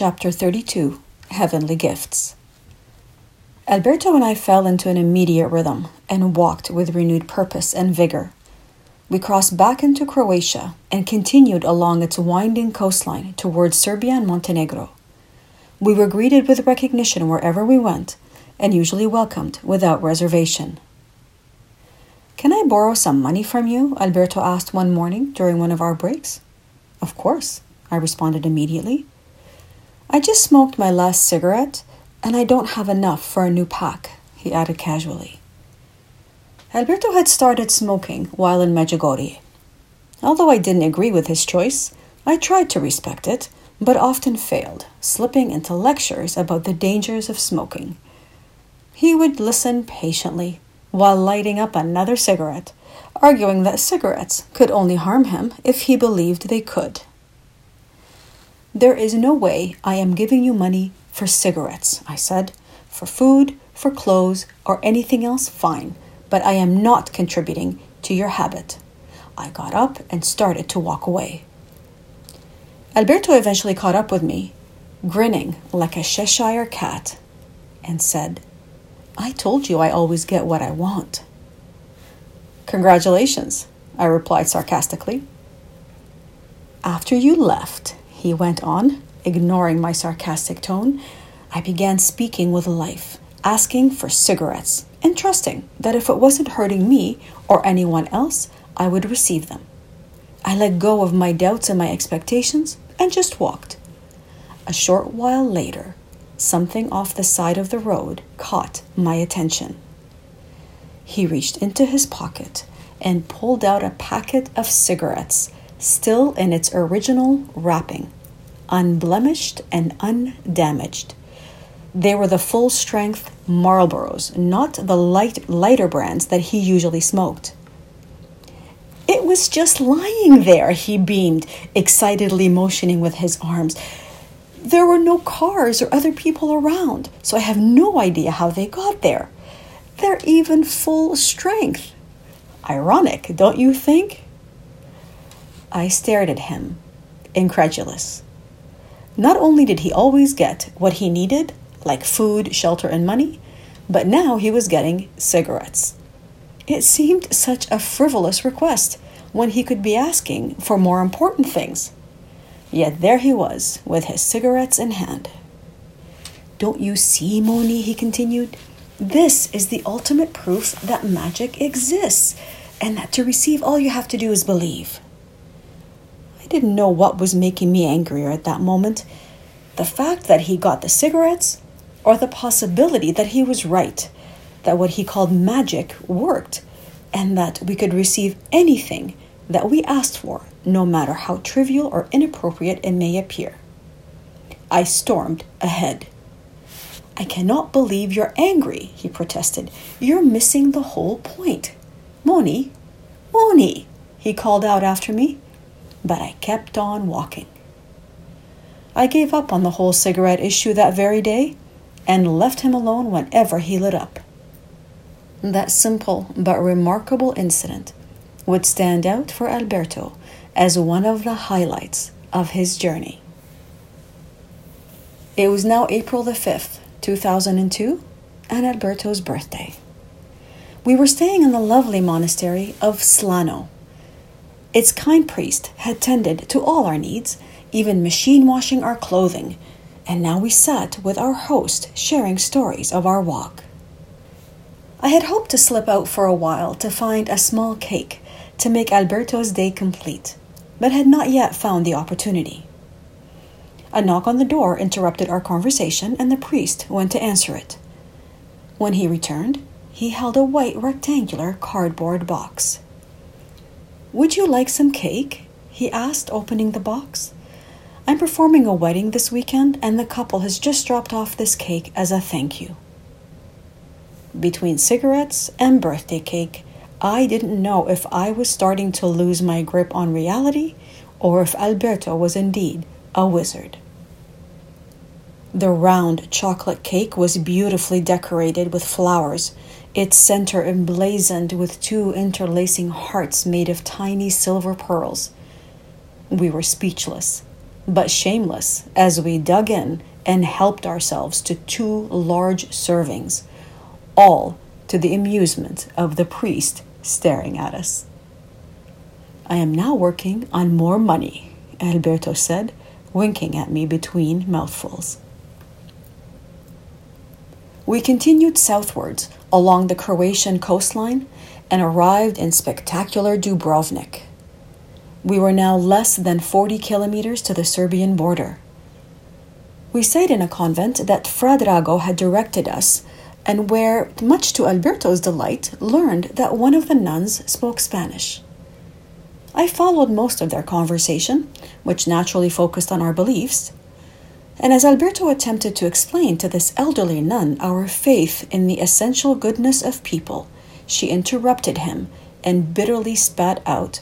Chapter 32 Heavenly Gifts. Alberto and I fell into an immediate rhythm and walked with renewed purpose and vigor. We crossed back into Croatia and continued along its winding coastline towards Serbia and Montenegro. We were greeted with recognition wherever we went and usually welcomed without reservation. Can I borrow some money from you? Alberto asked one morning during one of our breaks. Of course, I responded immediately. I just smoked my last cigarette and I don't have enough for a new pack, he added casually. Alberto had started smoking while in Medjugorje. Although I didn't agree with his choice, I tried to respect it, but often failed, slipping into lectures about the dangers of smoking. He would listen patiently while lighting up another cigarette, arguing that cigarettes could only harm him if he believed they could. There is no way I am giving you money for cigarettes, I said. For food, for clothes, or anything else, fine, but I am not contributing to your habit. I got up and started to walk away. Alberto eventually caught up with me, grinning like a Cheshire cat, and said, I told you I always get what I want. Congratulations, I replied sarcastically. After you left, he went on, ignoring my sarcastic tone. I began speaking with life, asking for cigarettes, and trusting that if it wasn't hurting me or anyone else, I would receive them. I let go of my doubts and my expectations and just walked. A short while later, something off the side of the road caught my attention. He reached into his pocket and pulled out a packet of cigarettes still in its original wrapping, unblemished and undamaged. They were the full strength Marlboros, not the light, lighter brands that he usually smoked. It was just lying there, he beamed, excitedly motioning with his arms. There were no cars or other people around, so I have no idea how they got there. They're even full strength. Ironic, don't you think? I stared at him, incredulous. Not only did he always get what he needed, like food, shelter, and money, but now he was getting cigarettes. It seemed such a frivolous request when he could be asking for more important things. Yet there he was, with his cigarettes in hand. Don't you see, Mony? he continued. This is the ultimate proof that magic exists, and that to receive all you have to do is believe didn't know what was making me angrier at that moment the fact that he got the cigarettes, or the possibility that he was right, that what he called magic worked, and that we could receive anything that we asked for, no matter how trivial or inappropriate it may appear. I stormed ahead. I cannot believe you're angry, he protested. You're missing the whole point. Mony, Mony, he called out after me but I kept on walking. I gave up on the whole cigarette issue that very day and left him alone whenever he lit up. That simple but remarkable incident would stand out for Alberto as one of the highlights of his journey. It was now April the 5th, 2002, and Alberto's birthday. We were staying in the lovely monastery of Slano its kind priest had tended to all our needs, even machine washing our clothing, and now we sat with our host sharing stories of our walk. I had hoped to slip out for a while to find a small cake to make Alberto's day complete, but had not yet found the opportunity. A knock on the door interrupted our conversation, and the priest went to answer it. When he returned, he held a white rectangular cardboard box. Would you like some cake? he asked, opening the box. I'm performing a wedding this weekend, and the couple has just dropped off this cake as a thank you. Between cigarettes and birthday cake, I didn't know if I was starting to lose my grip on reality or if Alberto was indeed a wizard. The round chocolate cake was beautifully decorated with flowers its center emblazoned with two interlacing hearts made of tiny silver pearls. We were speechless. but shameless as we dug in and helped ourselves to two large servings, all to the amusement of the priest staring at us. I am now working on more money, Alberto said, winking at me between mouthfuls. We continued southwards along the Croatian coastline and arrived in spectacular Dubrovnik. We were now less than 40 kilometers to the Serbian border. We stayed in a convent that Fra Drago had directed us, and where, much to Alberto's delight, learned that one of the nuns spoke Spanish. I followed most of their conversation, which naturally focused on our beliefs. And as Alberto attempted to explain to this elderly nun our faith in the essential goodness of people, she interrupted him and bitterly spat out,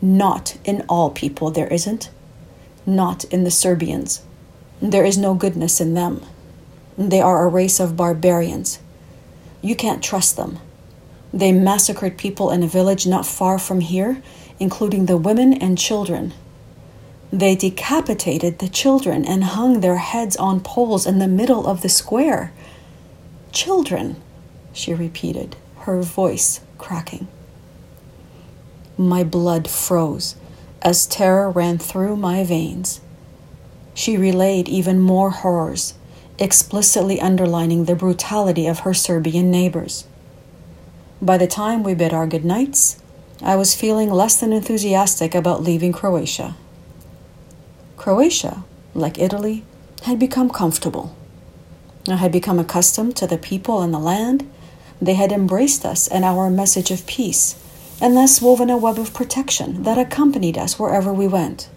Not in all people there isn't. Not in the Serbians. There is no goodness in them. They are a race of barbarians. You can't trust them. They massacred people in a village not far from here including the women and children. They decapitated the children and hung their heads on poles in the middle of the square. Children, she repeated, her voice cracking. My blood froze as terror ran through my veins. She relayed even more horrors, explicitly underlining the brutality of her Serbian neighbors. By the time we bid our goodnights, I was feeling less than enthusiastic about leaving Croatia. Croatia, like Italy, had become comfortable. I had become accustomed to the people and the land. They had embraced us and our message of peace, and thus woven a web of protection that accompanied us wherever we went.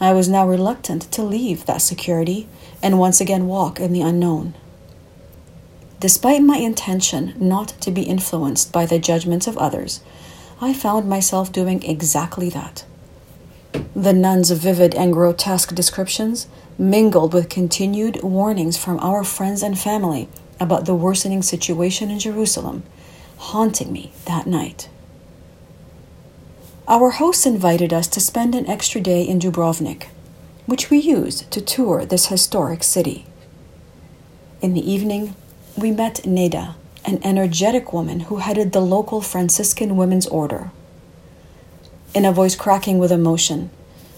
I was now reluctant to leave that security and once again walk in the unknown. Despite my intention not to be influenced by the judgments of others, I found myself doing exactly that. The nun's vivid and grotesque descriptions mingled with continued warnings from our friends and family about the worsening situation in Jerusalem, haunting me that night. Our hosts invited us to spend an extra day in Dubrovnik, which we used to tour this historic city. In the evening, we met Neda, an energetic woman who headed the local Franciscan Women's Order. In a voice cracking with emotion,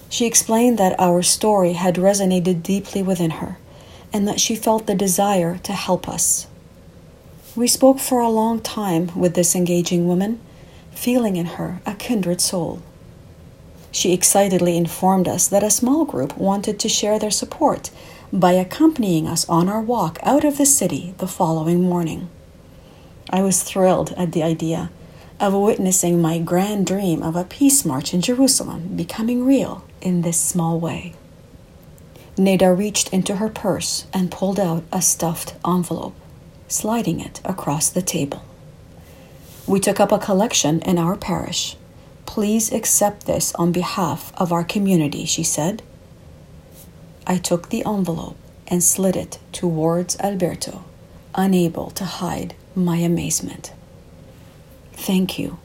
she explained that our story had resonated deeply within her and that she felt the desire to help us. We spoke for a long time with this engaging woman, feeling in her a kindred soul. She excitedly informed us that a small group wanted to share their support by accompanying us on our walk out of the city the following morning. I was thrilled at the idea of witnessing my grand dream of a peace march in Jerusalem becoming real in this small way. Neda reached into her purse and pulled out a stuffed envelope, sliding it across the table. We took up a collection in our parish. Please accept this on behalf of our community, she said. I took the envelope and slid it towards Alberto, unable to hide my amazement. Thank you,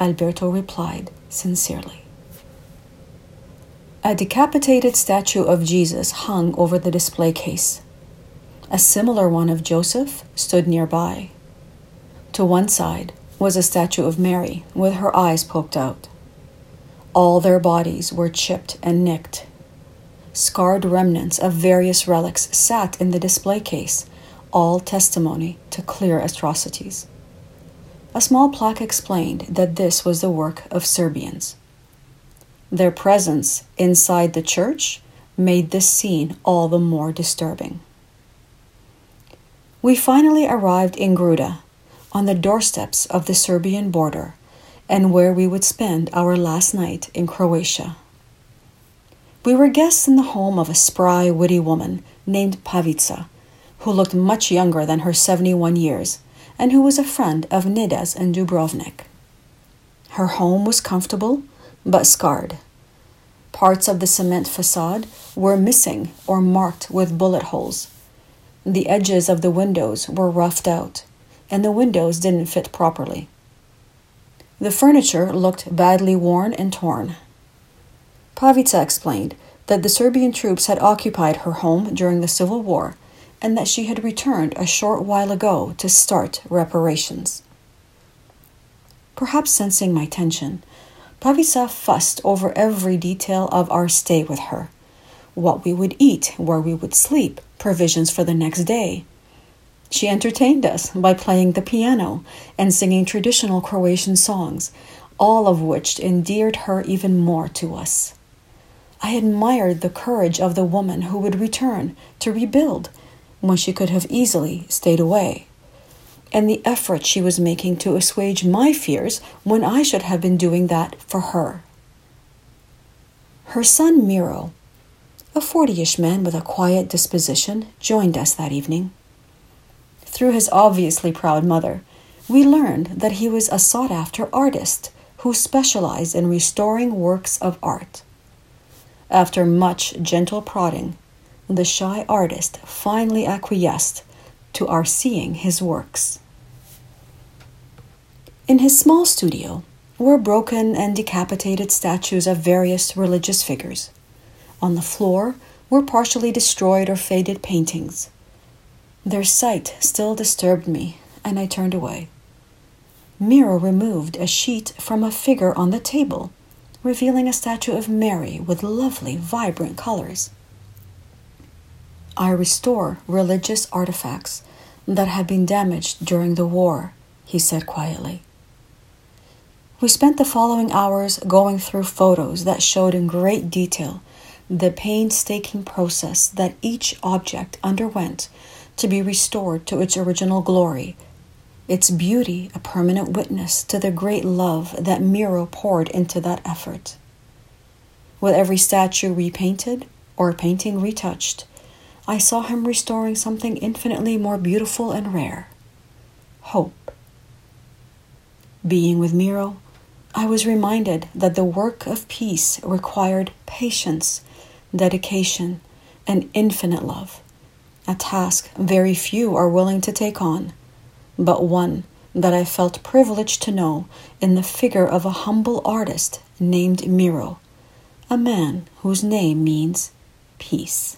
Alberto replied sincerely. A decapitated statue of Jesus hung over the display case. A similar one of Joseph stood nearby. To one side was a statue of Mary with her eyes poked out. All their bodies were chipped and nicked. Scarred remnants of various relics sat in the display case, all testimony to clear atrocities. A small plaque explained that this was the work of Serbians. Their presence inside the church made this scene all the more disturbing. We finally arrived in Gruda, on the doorsteps of the Serbian border, and where we would spend our last night in Croatia. We were guests in the home of a spry, witty woman named Pavica who looked much younger than her 71 years and who was a friend of Neda's in Dubrovnik. Her home was comfortable but scarred. Parts of the cement facade were missing or marked with bullet holes. The edges of the windows were roughed out, and the windows didn't fit properly. The furniture looked badly worn and torn. Pavica explained that the Serbian troops had occupied her home during the Civil War and that she had returned a short while ago to start reparations. Perhaps sensing my tension, Pavica fussed over every detail of our stay with her what we would eat, where we would sleep, provisions for the next day. She entertained us by playing the piano and singing traditional Croatian songs, all of which endeared her even more to us. I admired the courage of the woman who would return to rebuild when she could have easily stayed away, and the effort she was making to assuage my fears when I should have been doing that for her. Her son Miro, a fortyish man with a quiet disposition, joined us that evening. Through his obviously proud mother, we learned that he was a sought after artist who specialized in restoring works of art. After much gentle prodding, the shy artist finally acquiesced to our seeing his works. In his small studio were broken and decapitated statues of various religious figures. On the floor were partially destroyed or faded paintings. Their sight still disturbed me, and I turned away. Miro removed a sheet from a figure on the table revealing a statue of Mary with lovely, vibrant colors. I restore religious artifacts that have been damaged during the war, he said quietly. We spent the following hours going through photos that showed in great detail the painstaking process that each object underwent to be restored to its original glory its beauty a permanent witness to the great love that Miro poured into that effort. With every statue repainted or painting retouched, I saw him restoring something infinitely more beautiful and rare hope. Being with Miro, I was reminded that the work of peace required patience, dedication, and infinite love, a task very few are willing to take on but one that I felt privileged to know in the figure of a humble artist named Miro, a man whose name means peace.